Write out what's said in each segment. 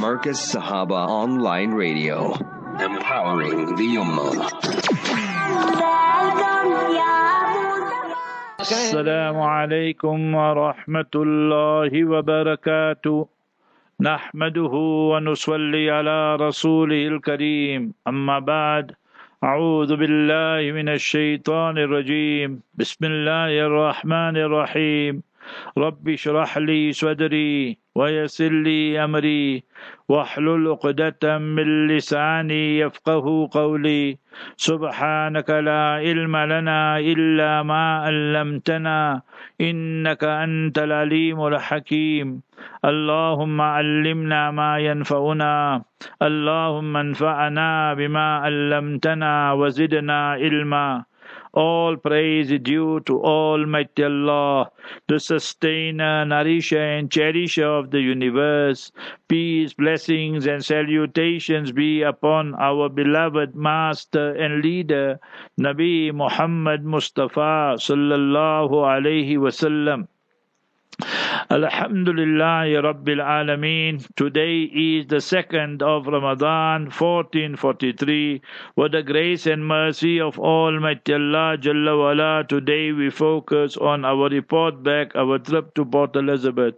Markaz Sahaba Online Radio, empowering the Ummah. Assalamu alaikum wa rahmatullahi wa barakatuh. نحمده ونصلي على رسوله الكريم أما بعد أعوذ بالله من الشيطان الرجيم بسم الله الرحمن الرحيم رب اشرح لي صدري ويسر لي أمري واحلل عقدة من لساني يفقه قولي. سبحانك لا علم لنا إلا ما علمتنا إنك أنت العليم الحكيم. اللهم علمنا ما ينفعنا اللهم انفعنا بما علمتنا وزدنا علما. All praise is due to Almighty Allah, the sustainer, nourisher, and cherisher of the universe. Peace, blessings, and salutations be upon our beloved Master and Leader, Nabi Muhammad Mustafa sallallahu alaihi wasallam. Alhamdulillah Rabbil Alameen. Today is the second of Ramadan 1443. With the grace and mercy of Almighty Allah Jalla wala, today we focus on our report back, our trip to Port Elizabeth.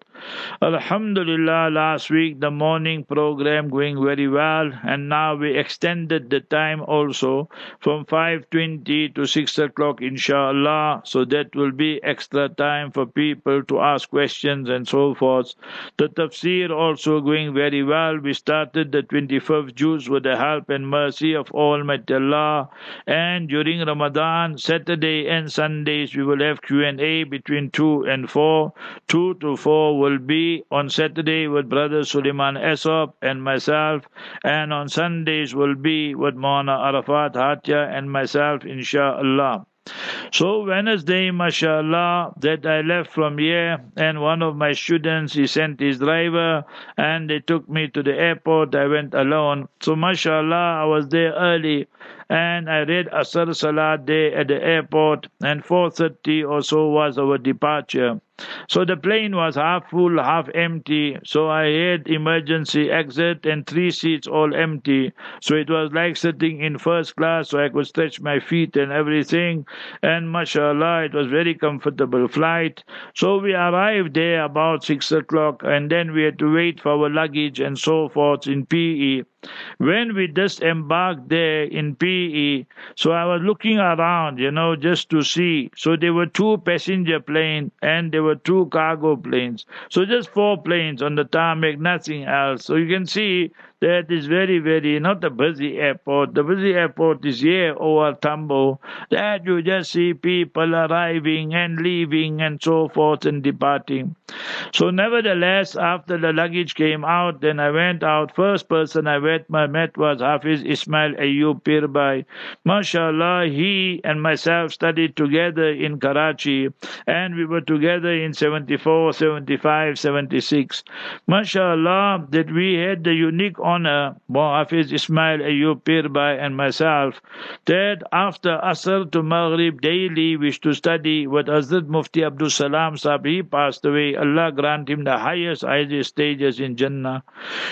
Alhamdulillah, last week the morning program going very well, and now we extended the time also from 5:20 to 6 o'clock, inshallah. So that will be extra time for people to ask questions and so forth. The tafsir also going very well. We started the 25th Juz with the help and mercy of Almighty Allah, and during Ramadan, Saturday and Sundays we will have Q&A between 2 and 4. 2 to 4 will be on Saturday with Brother Suleiman Esop and myself, and on Sundays will be with Mona Arafat Hatya and myself, inshallah. So Wednesday, mashallah, that I left from here, and one of my students, he sent his driver, and they took me to the airport. I went alone. So mashallah, I was there early, and I read Asr Salat there at the airport, and 4.30 or so was our departure. So the plane was half full, half empty. So I had emergency exit and three seats all empty. So it was like sitting in first class, so I could stretch my feet and everything. And mashallah, it was very comfortable flight. So we arrived there about six o'clock, and then we had to wait for our luggage and so forth in PE. When we disembarked there in PE, so I was looking around, you know, just to see. So there were two passenger planes and there were two cargo planes. So just four planes on the tarmac, nothing else. So you can see that is very, very not a busy airport. The busy airport is here OR Tambo. That you just see people arriving and leaving and so forth and departing. So nevertheless, after the luggage came out, then I went out. First person I met, I met was Hafiz Ismail Ayub Pirbai. MashaAllah, he and myself studied together in Karachi and we were together in 74, 75, 76. MashaAllah, that we had the unique honor, Hafiz Ismail Ayyub Pirbai and myself, that after Asr to Maghrib daily used to study with Hazrat Mufti Abdul Salam Sahib. He passed away. Allah grant him the highest, highest stages in Jannah.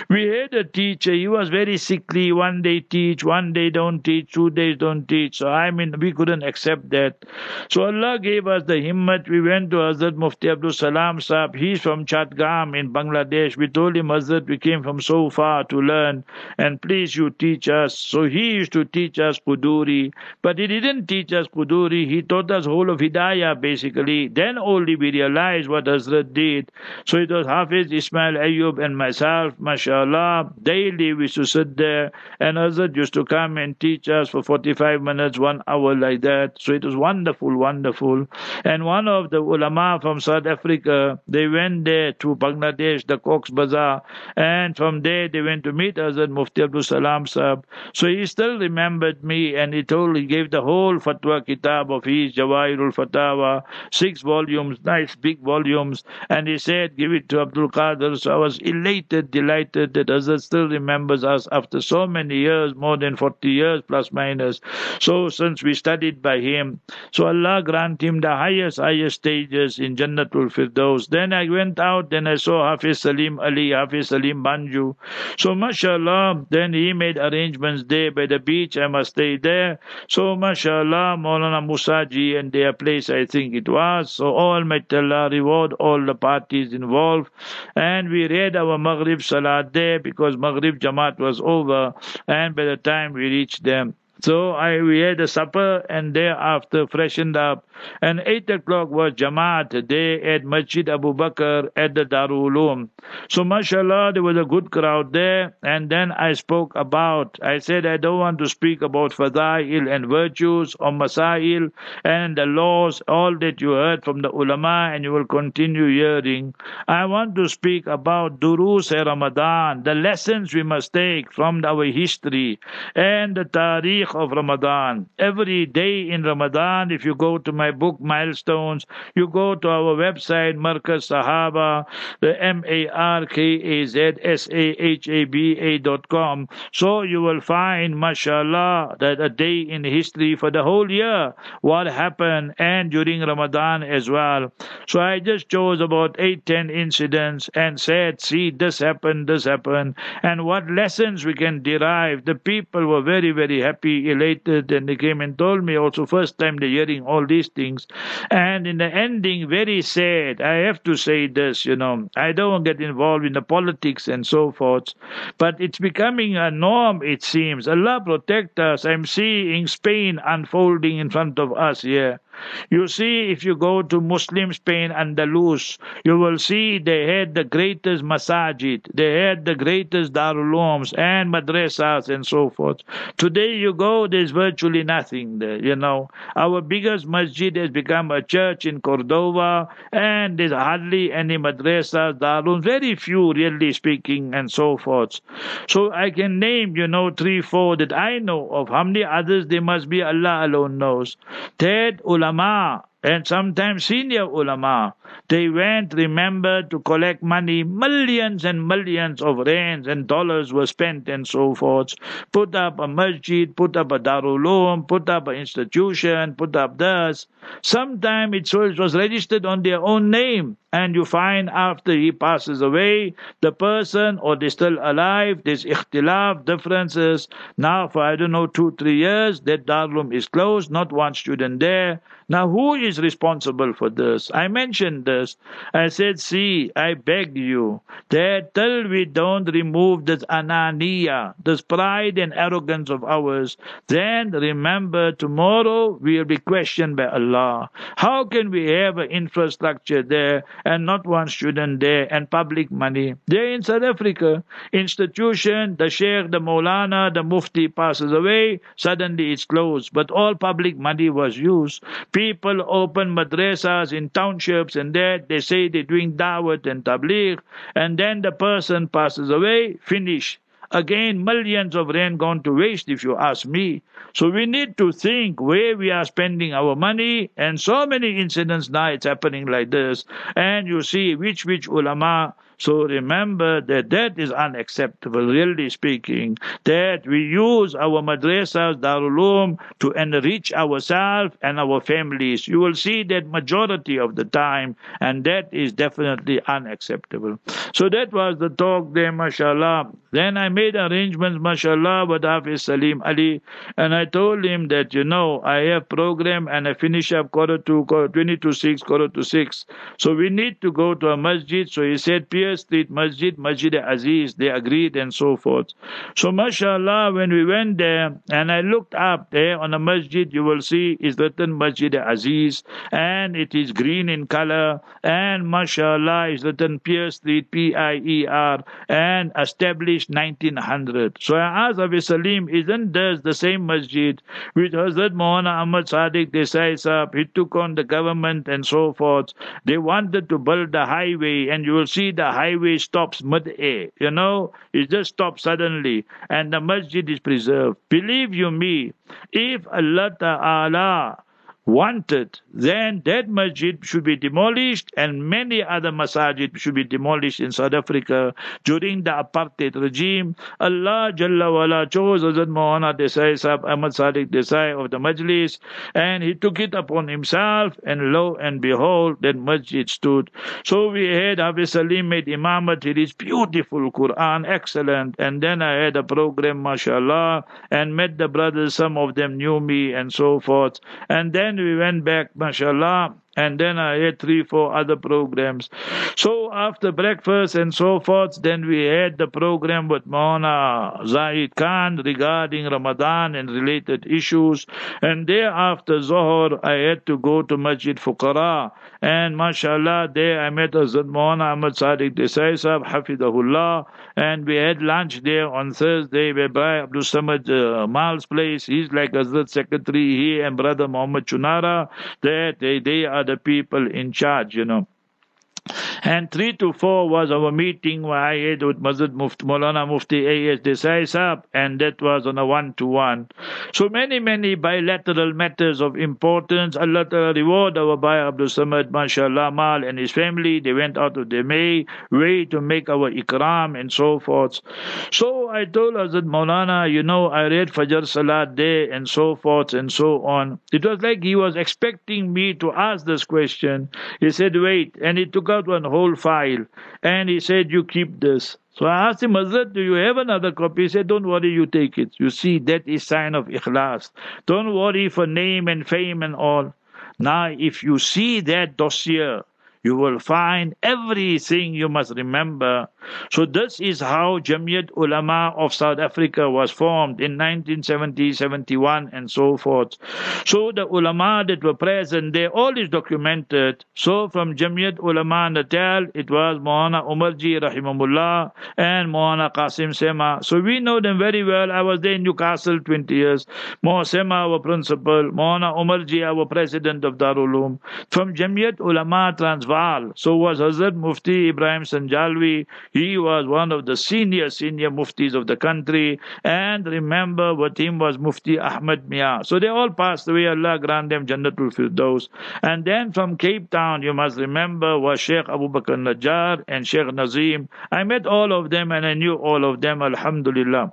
We had a teacher, he was very sickly. One day teach, one day don't teach, two days don't teach. So I mean, we couldn't accept that. So Allah gave us the himmat. We went to Hazrat Mufti Abdul Salam Sahib. He's from Chatgam in Bangladesh. We told him, Hazrat, we came from so far to learn, and please you teach us. So he used to teach us Quduri, but he didn't teach us Quduri. He taught us whole of Hidayah basically. Then only we realized what Hazrat did. So it was Hafiz Ismail Ayyub and myself, mashallah. Daily we used to sit there, and Hazrat used to come and teach us for 45 minutes, one hour like that. So it was wonderful, wonderful. And one of the ulama from South Africa, they went there to Bangladesh, the Cox's Bazar, and from there they went to meet Hazrat Mufti Abdul Salam Sahib. So he still remembered me and he told he gave the whole fatwa kitab of his Jawairul Fatawa, six volumes, nice big volumes, and he said, give it to Abdul Qadir. So I was elated, delighted that Hazrat still remembers us after so many years, more than 40 years plus minus. So since we studied by him, so Allah grant him the highest, highest stages in Jannatul Firdaus. Then I went out and I saw Hafiz Salim Ali, Hafiz Salim Banju. So mashallah, then he made arrangements there by the beach. I must stay there. So mashallah, Maulana Musaji and their place, I think it was. So Almighty Allah reward all the parties involved. And we read our Maghrib Salat there because Maghrib Jamaat was over. And by the time we reached them, so I we had a supper and thereafter freshened up. And eight o'clock was Jamaat day at Masjid Abu Bakr at the Darul. So mashallah there was a good crowd there. And then I spoke about I said I don't want to speak about fadail and virtues or masail and the laws, all that you heard from the ulama and you will continue hearing. I want to speak about Durus Ramadan, the lessons we must take from our history and the tariq of Ramadan. Every day in Ramadan, if you go to my book Milestones, you go to our website Markaz Sahaba, the M A R K A Z S A H A B A dot com. So you will find, mashallah, that a day in history for the whole year, what happened, and during Ramadan as well. So I just chose about eight, ten incidents and said, see, this happened, this happened, and what lessons we can derive. The people were very, very happy, elated, and they came and told me also first time they're hearing all these things. And in the ending, very sad. I have to say this, you know, I don't get involved in the politics and so forth, but it's becoming a norm, it seems. Allah protect us. I'm seeing Spain unfolding in front of us here. You see, if you go to Muslim Spain, Andalus, you will see they had the greatest masajid, they had the greatest darulums and madrasas and so forth. Today you go, there's virtually nothing there, you know. Our biggest masjid has become a church in Cordova, and there's hardly any madrasas, darulums, very few, really speaking, and so forth. So I can name, you know, three, four that I know of. How many others there must be, Allah alone knows. That ulama and sometimes senior ulama, they went, remember, to collect money. Millions and millions of rands and dollars were spent and so forth. Put up a masjid, put up a darul uloom, put up an institution, put up this. Sometime it was registered on their own name. And you find after he passes away, the person or they're still alive, there's ikhtilaf, differences. Now for I don't know, two, three years, that darulum is closed, not one student there. Now who is responsible for this? I mentioned this. I said, see, I beg you that till we don't remove this ananiya, this pride and arrogance of ours, then remember tomorrow we'll be questioned by Allah. How can we have an infrastructure there and not one student there and public money? There in South Africa, institution, the Sheikh, the Maulana, the Mufti passes away, suddenly it's closed. But all public money was used. People open madrasas in townships and there they say they're doing dawat and tabligh and then the person passes away, finish. Again, millions of rand gone to waste, if you ask me. So we need to think where we are spending our money, and so many incidents now it's happening like this. And you see which which ulama so remember that that is unacceptable, really speaking, that we use our madrasas, darulum, to enrich ourselves and our families. You will see that majority of the time, and that is definitely unacceptable. So that was the talk there, mashallah. Then I made arrangements, mashallah, with Hafiz Salim Ali, and I told him that, you know, I have program and I finish up quarter to, quarter, 20 to 6, quarter to 6. So we need to go to a masjid. So he said, Pier Street Masjid, Masjid Aziz, they agreed and so forth. So mashallah, when we went there and I looked up there on the masjid, you will see is written Masjid Aziz and it is green in color and mashallah is written Pier Street, P-I-E-R and established 1900. So I asked Abu Salim, isn't this the same masjid which Hazrat Maulana Ahmad Sadiq Desai Sahib, he took on the government and so forth. They wanted to build the highway and you will see the highway stops mid-air. You know, it just stops suddenly and the masjid is preserved. Believe you me, if Allah Ta'ala wanted, then that masjid should be demolished and many other masajid should be demolished in South Africa during the apartheid regime. Allah Jalla wala chose Hazrat Maulana Desai Sahib Ahmad Sadiq Desai of the Majlis and he took it upon himself and lo and behold that masjid stood. So we had Hafiz Salim made imamat, it is beautiful Quran, excellent. And then I had a program, mashallah, and met the brothers, some of them knew me and so forth. And then we went back, mashallah, and then I had three, four other programs. So after breakfast and so forth, then we had the program with Mauna Zahid Khan regarding Ramadan and related issues. And thereafter Zohar, I had to go to Masjid Fuqara. And mashallah, there I met Hazrat Mauna Ahmad Sadiq Desai Sahib, Hafidahullah. And we had lunch there on Thursday by Abdul Samad uh, Mal's place. He's like Hazrat Secretary, he and brother Muhammad Chunara. That they, they are the people in charge, you know. And three to four was our meeting where I had with Mazid Mufti, Maulana Mufti A.S. Desai Sahib, and that was on a one to one. So many, many bilateral matters of importance. Allah Ta'ala reward our Bhai Abdul Samad, mashallah, Mal and his family. They went out of their may, way to make our ikram and so forth. So I told Hazrat Maulana, you know, I read Fajr Salat there and so forth and so on. It was like he was expecting me to ask this question. He said, wait, and he took out one whole file and he said, You keep this. So I asked him, Hazrat, do you have another copy? He said, Don't worry, you take it. You see, that is sign of ikhlas. Don't worry for name and fame and all. Now, if you see that dossier, you will find everything you must remember. So this is how Jamiat Ulama of South Africa was formed in 1970, 71 and so forth. So the ulama that were present, there, all is documented. So from Jamiat Ulama Natal, it was Mohana Umarji Rahimahullah and Mohana Qasim Sema. So we know them very well. I was there in Newcastle 20 years. Mohana Sema, our principal. Mohana Umarji, our president of Darul From Jamiat Ulama So was Hazrat Mufti Ibrahim Sanjalvi. He was one of the senior, senior muftis of the country. And remember, with him was Mufti Ahmad Mia. So they all passed away. Allah grant them Jannatul Firdaus. And then from Cape Town, you must remember, was Sheikh Abu Bakr Najjar and Sheikh Nazim. I met all of them and I knew all of them, Alhamdulillah.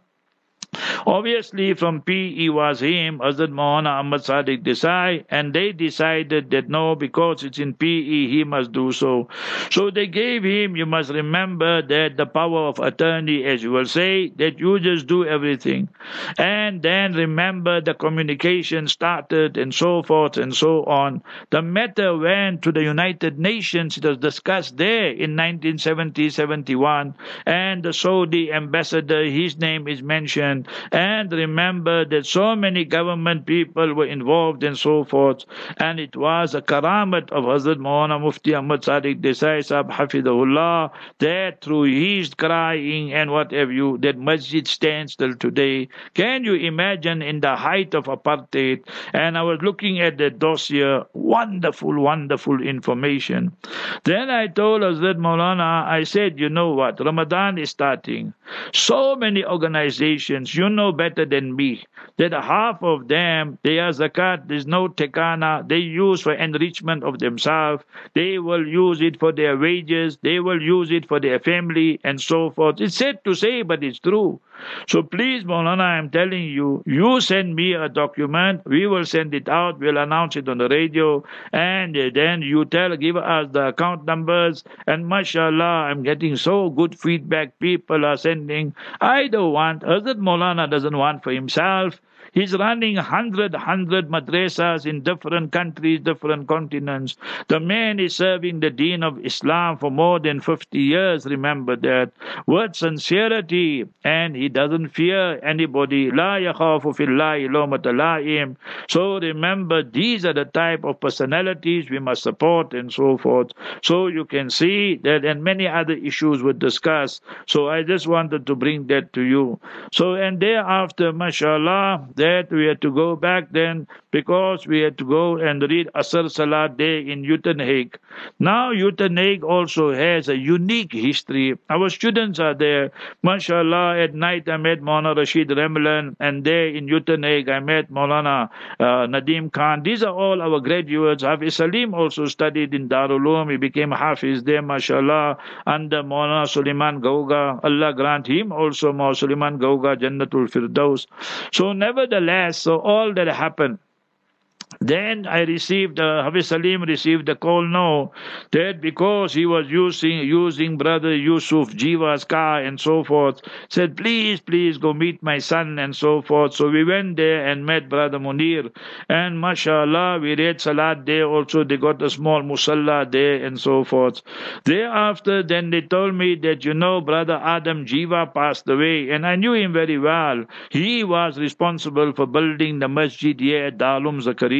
Obviously, from PE was him, Hazrat Maulana Ahmad Sadiq Desai, and they decided that no, because it's in PE, he must do so. So they gave him, you must remember that the power of attorney, as you will say, that you just do everything. And then remember the communication started and so forth and so on. The matter went to the United Nations, it was discussed there in 1970 71, and the Saudi ambassador, his name is mentioned and remember that so many government people were involved and so forth. And it was a karamat of Hazrat Maulana Mufti Ahmad Sadiq Desai Sahib Hafidahullah that through his crying and what have you, that masjid stands till today. Can you imagine in the height of apartheid? And I was looking at the dossier, wonderful, wonderful information. Then I told Hazrat Maulana, I said, you know what, Ramadan is starting. So many organizations, you know better than me, that half of them, their zakat, there's no tekana, they use for enrichment of themselves, they will use it for their wages, they will use it for their family, and so forth. It's sad to say, but it's true. So please, Maulana, I'm telling you, you send me a document, we will send it out, we'll announce it on the radio, and then you tell, give us the account numbers, and mashallah, I'm getting so good feedback. People are sending. I don't want, Hazrat Maulana doesn't want for himself. He's running 100, 100 madrasas in different countries, different continents. The man is serving the deen of Islam for more than 50 years, remember that. With sincerity, and he doesn't fear anybody. So remember, these are the type of personalities we must support and so forth. So you can see that, and many other issues were discussed. So I just wanted to bring that to you. So, and thereafter, mashallah, that we had to go back then because we had to go and read Asr Salat Day in Uitenhage. Now, Uitenhage also has a unique history. Our students are there. MashaAllah, at night I met Maulana Rashid Remlan, and there in Uitenhage I met Maulana uh, Nadim Khan. These are all our graduates. Hafiz Salim also studied in Darul Uloom. He became Hafiz there, MashaAllah, under Maulana Suleiman Gauga. Allah grant him also, Maulana Suleiman Gauga, Jannatul Firdaus. So, nevertheless, so all that happened. Then I received, uh, Hafiz Salim received the call no, that because he was using using brother Yusuf Jiva's car and so forth, said, please, please go meet my son and so forth. So we went there and met brother Munir. And mashallah, we read Salat there also. They got a small musalla there and so forth. Thereafter, then they told me that, you know, brother Adam Jiva passed away. And I knew him very well. He was responsible for building the masjid here at Dalum Zakaria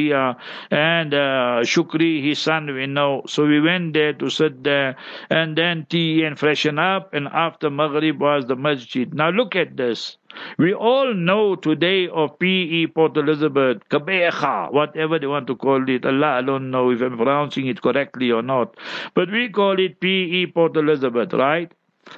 and uh, Shukri, his son, we know. So we went there to sit there and then tea and freshen up. And after Maghrib was the masjid. Now look at this. We all know today of P.E. Port Elizabeth, Kabeja, whatever they want to call it. Allah alone know if I'm pronouncing it correctly or not. But we call it P.E. Port Elizabeth, right?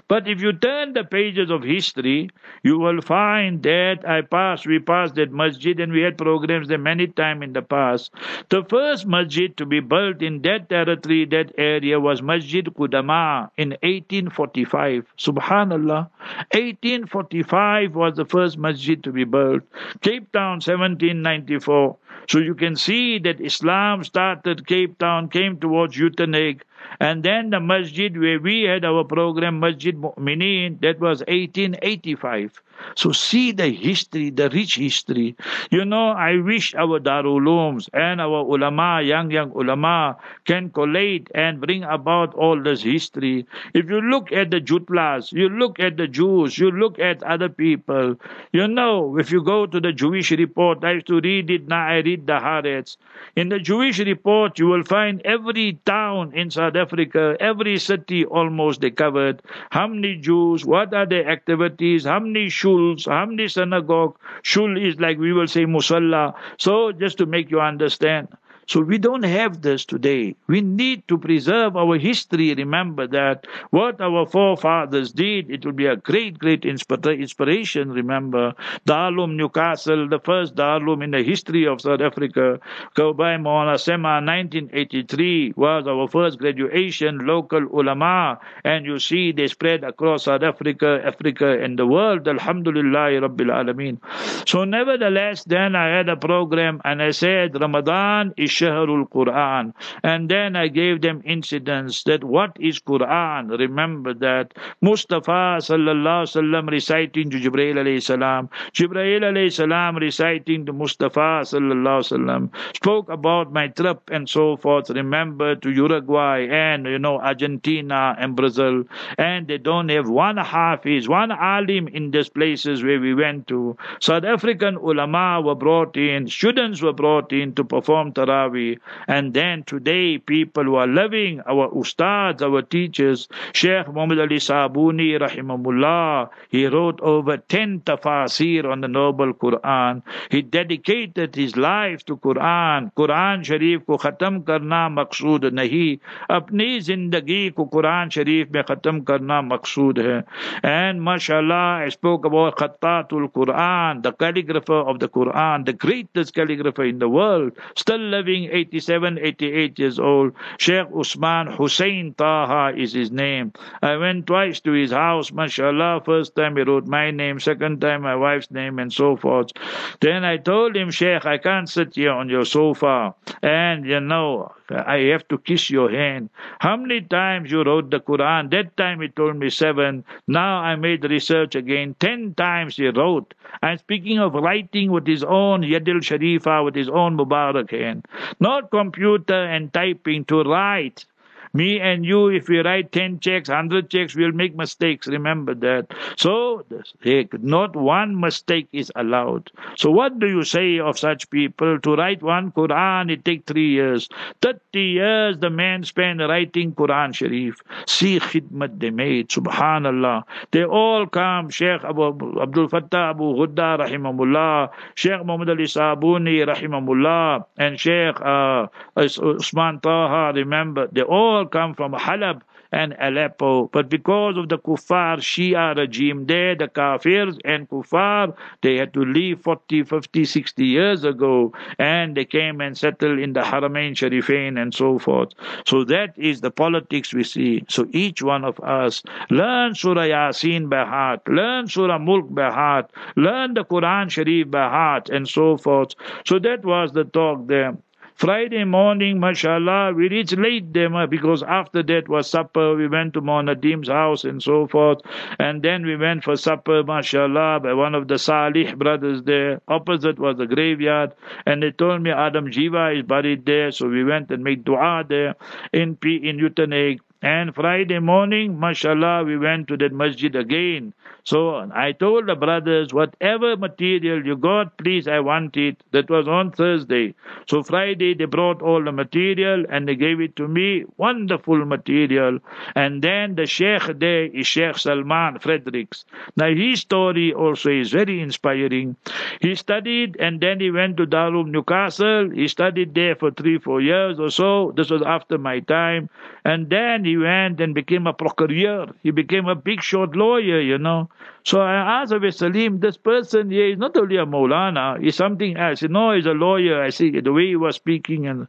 But if you turn the pages of history, you will find that I passed, we passed that masjid and we had programs there many times in the past. The first masjid to be built in that territory, that area was Masjid Qudama in 1845. Subhanallah. 1845 was the first masjid to be built. Cape Town, 1794. So you can see that Islam started Cape Town, came towards Uitenhage, and then the masjid where we had our program, Masjid Mu'mineen, that was 1885. So see the history, the rich history. You know, I wish our Darulums and our ulama, young, young ulama, can collate and bring about all this history. If you look at the Jutlas, you look at the Jews, you look at other people, you know, if you go to the Jewish report, I used to read it now, I read the Haaretz. In the Jewish report, you will find every town in South Africa, every city almost they covered. How many Jews, what are their activities, how many shuls, how many synagogue. Shul is like we will say musalla. So just to make you understand. So we don't have this today. We need to preserve our history. Remember that what our forefathers did, it will be a great, great inspiration. Remember, Darulum Newcastle, the first Darulum in the history of South Africa, Kaubai Maulana Sema 1983 was our first graduation, local ulama, and you see they spread across South Africa, Africa, and the world. Alhamdulillah, Rabbil Alameen. So nevertheless, then I had a program and I said Ramadan is Shahrul Quran. And then I gave them incidents that what is Quran? Remember that Mustafa sallallahu sallam reciting to Jibreel alayhi salam, Jibreel alayhi salam reciting to Mustafa sallallahu sallam, spoke about my trip and so forth. Remember to Uruguay and you know Argentina and Brazil, and they don't have one hafiz, one alim in these places where we went to. South African ulama were brought in, students were brought in to perform tarawih and then today, people who are loving our ustads, our teachers, Sheikh Muhammad Ali Sabuni, rahimahullah, he wrote over 10 tafasir on the Noble Quran. He dedicated his life to Quran. Quran Sharif ko khatam karna maqsood nahi. Apni zindagi ko Quran Sharif mein khatam karna maqsood hai. And mashallah, I spoke about Khattatul Quran, the calligrapher of the Quran, the greatest calligrapher in the world, still living being 87, 88 years old. Sheikh Usman Hussein Taha is his name. I went twice to his house, mashallah. First time he wrote my name, second time my wife's name, and so forth. Then I told him, Sheikh, I can't sit here on your sofa. And you know, I have to kiss your hand. How many times you wrote the Quran? That time he told me seven. Now I made research again. Ten times he wrote. I'm speaking of writing with his own Yadil Sharifa, with his own Mubarak hand. Not computer and typing to write. Me and you, if we write 10 checks, 100 checks, we'll make mistakes. Remember that. So, not one mistake is allowed. So, what do you say of such people? To write one Quran, it takes three years. 30 years the man spent writing Quran Sharif. See khidmat they made. Subhanallah. They all come. Sheikh Abu, Abdul Fattah Abu Ghudda, rahimahullah. Sheikh Muhammad Ali Sabuni, rahimahullah. And Sheikh uh, Usman Taha, remember. They all all come from Halab and Aleppo. But because of the Kuffar Shia regime there, the Kafirs and Kuffar, they had to leave 40, 50, 60 years ago and they came and settled in the Haramain Sharifain and so forth. So that is the politics we see. So each one of us learn Surah Yasin by heart, learn Surah Mulk by heart, learn the Quran Sharif by heart and so forth. So that was the talk there. Friday morning, mashallah, we reached late there because after that was supper. We went to Monadim's house and so forth. And then we went for supper, mashallah, by one of the Salih brothers there. Opposite was the graveyard. And they told me Adam Jiva is buried there. So we went and made dua there in P in Uitenhage. And Friday morning, mashallah, we went to that masjid again. So on. I told the brothers, whatever material you got, please, I want it. That was on Thursday. So Friday, they brought all the material and they gave it to me. Wonderful material. And then the Sheikh there is Sheikh Salman Fredericks. Now his story also is very inspiring. He studied and then he went to Darul Newcastle. He studied there for three, four years or so. This was after my time. And then he went and became a procureur. He became a big short lawyer, you know. So I asked Abu Salim, this person here is not only a Maulana, he's something else. You know, he's a lawyer. I see the way he was speaking. and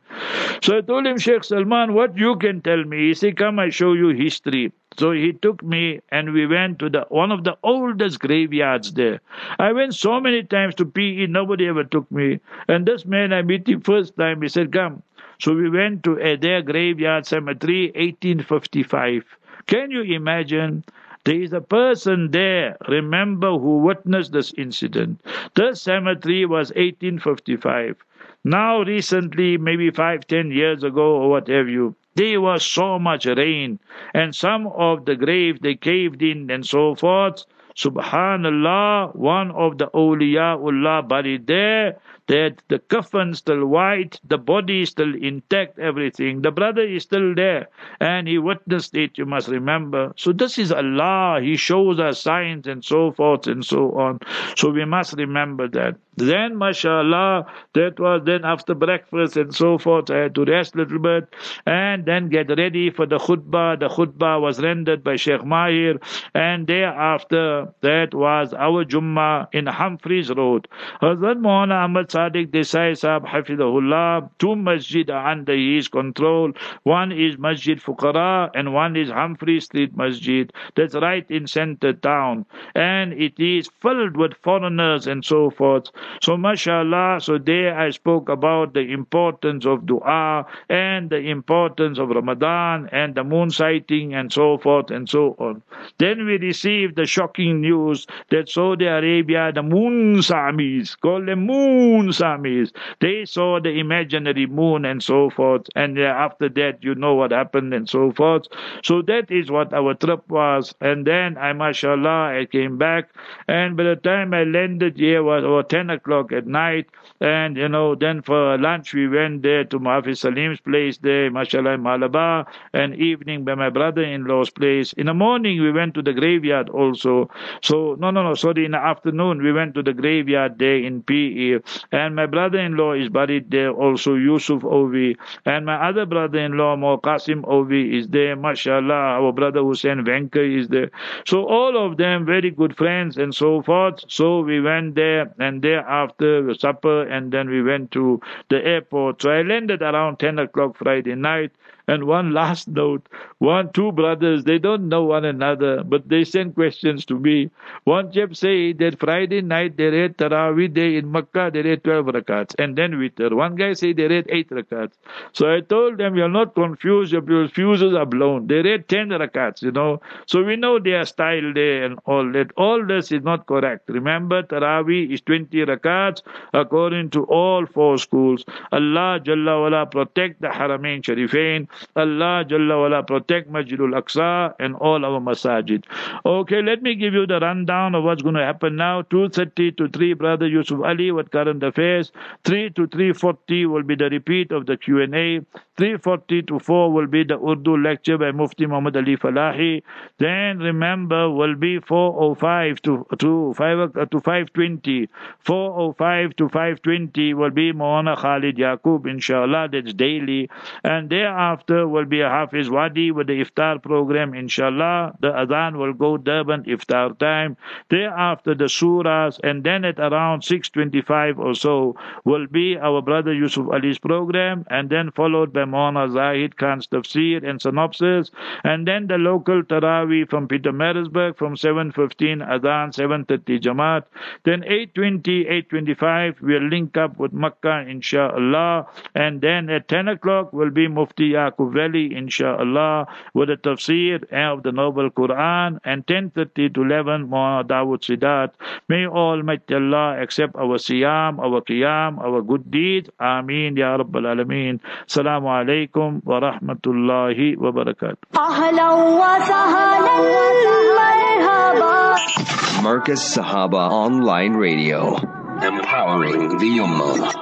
So I told him, Sheikh Salman, what you can tell me? He said, come, I show you history. So he took me and we went to the one of the oldest graveyards there. I went so many times to PE, nobody ever took me. And this man I met him first time, he said, Come. So we went to their graveyard cemetery, 1855. Can you imagine? There is a person there, remember, who witnessed this incident. This cemetery was 1855. Now, recently, maybe five, ten years ago, or whatever you, there was so much rain, and some of the graves they caved in and so forth. Subhanallah, one of the awliyaullah buried there, that the coffin still white, the body still intact, everything. The brother is still there, and he witnessed it, you must remember. So this is Allah, He shows us signs and so forth and so on. So we must remember that. Then, mashallah, that was then after breakfast and so forth. I had to rest a little bit and then get ready for the khutbah. The khutbah was rendered by Sheikh Mahir, and thereafter, that was our Jummah in Humphreys Road. Hazrat Mohana Ahmad Sadiq Desai Sahab Hafidahullah, two masjid are under his control. One is Masjid Fuqara and one is Humphrey Street Masjid. That's right in center town. And it is filled with foreigners and so forth. So, mashallah, so there I spoke about the importance of dua and the importance of Ramadan and the moon sighting and so forth and so on. Then we received the shocking news that Saudi Arabia, the moon Samis, called them moon Samis, they saw the imaginary moon and so forth. And uh, after that, you know what happened and so forth. So that is what our trip was. And then I, mashallah, I came back. And by the time I landed here was about 10 o'clock at night. And, you know, then for lunch, we went there to Mahafiz Salim's place there, mashallah, in Malabar. And evening by my brother-in-law's place. In the morning, we went to the graveyard also. So, no, no, no, sorry, in the afternoon, we went to the graveyard there in PE. And my brother-in-law is buried there also, Yusuf Ovi. And my other brother-in-law, Qasim Ovi, is there, mashallah. Our brother Hussein Venka is there. So all of them very good friends and so forth. So we went there and thereafter supper and then we went to the airport. So I landed around 10 o'clock Friday night And one last note: one, two brothers, they don't know one another, but they send questions to me. One chap say that Friday night they read Taraweeh day in Makkah, they read 12 rakats, and then witr. One guy say they read 8 rakats. So I told them, you're not confused, your fuses are blown. They read 10 rakats, you know. So we know their style there and all that. All this is not correct. Remember, Taraweeh is 20 rakats according to all four schools. Allah Jalla wala protect the Haramain Sharifain. Allah Jalla wala protect Masjidul Aqsa and all our masajid. Okay, let me give you the rundown of what's going to happen now. 2.30 to 3, Brother Yusuf Ali, what current affairs. 3 to 3.40 will be the repeat of the Q&A. 3.40 to 4 will be the Urdu lecture by Mufti Muhammad Ali Falahi. Then remember will be 4.05 to, to 5 uh, to 5.20. 4.05 to 5.20 will be Mawana Khalid Yaqub, inshallah, that's daily. And thereafter will be a Hafiz Wadi with the iftar program, inshallah. The Adhan will go Durban iftar time. Thereafter the surahs, and then at around 6.25 or so will be our brother Yusuf Ali's program, and then followed by Mona Zahid Khan's tafsir and synopsis, and then the local Taraweeh from Pietermaritzburg from 7.15 Adhan, 7.30 Jamaat. Then 8.20, 8.25 we'll link up with Makkah, inshallah, and then at 10 o'clock will be Mufti Yaqub Yaqub Valley, inshallah, with the tafsir of the Noble Quran and 10.30 to 11 Mawlana Dawood Sidat. May Almighty Allah accept our siyam, our qiyam, our good deed. Ameen, Ya Rabbal Alameen. Salamu alaykum wa rahmatullahi wa barakatuh. Markaz Sahaba Online Radio. Empowering the Ummah.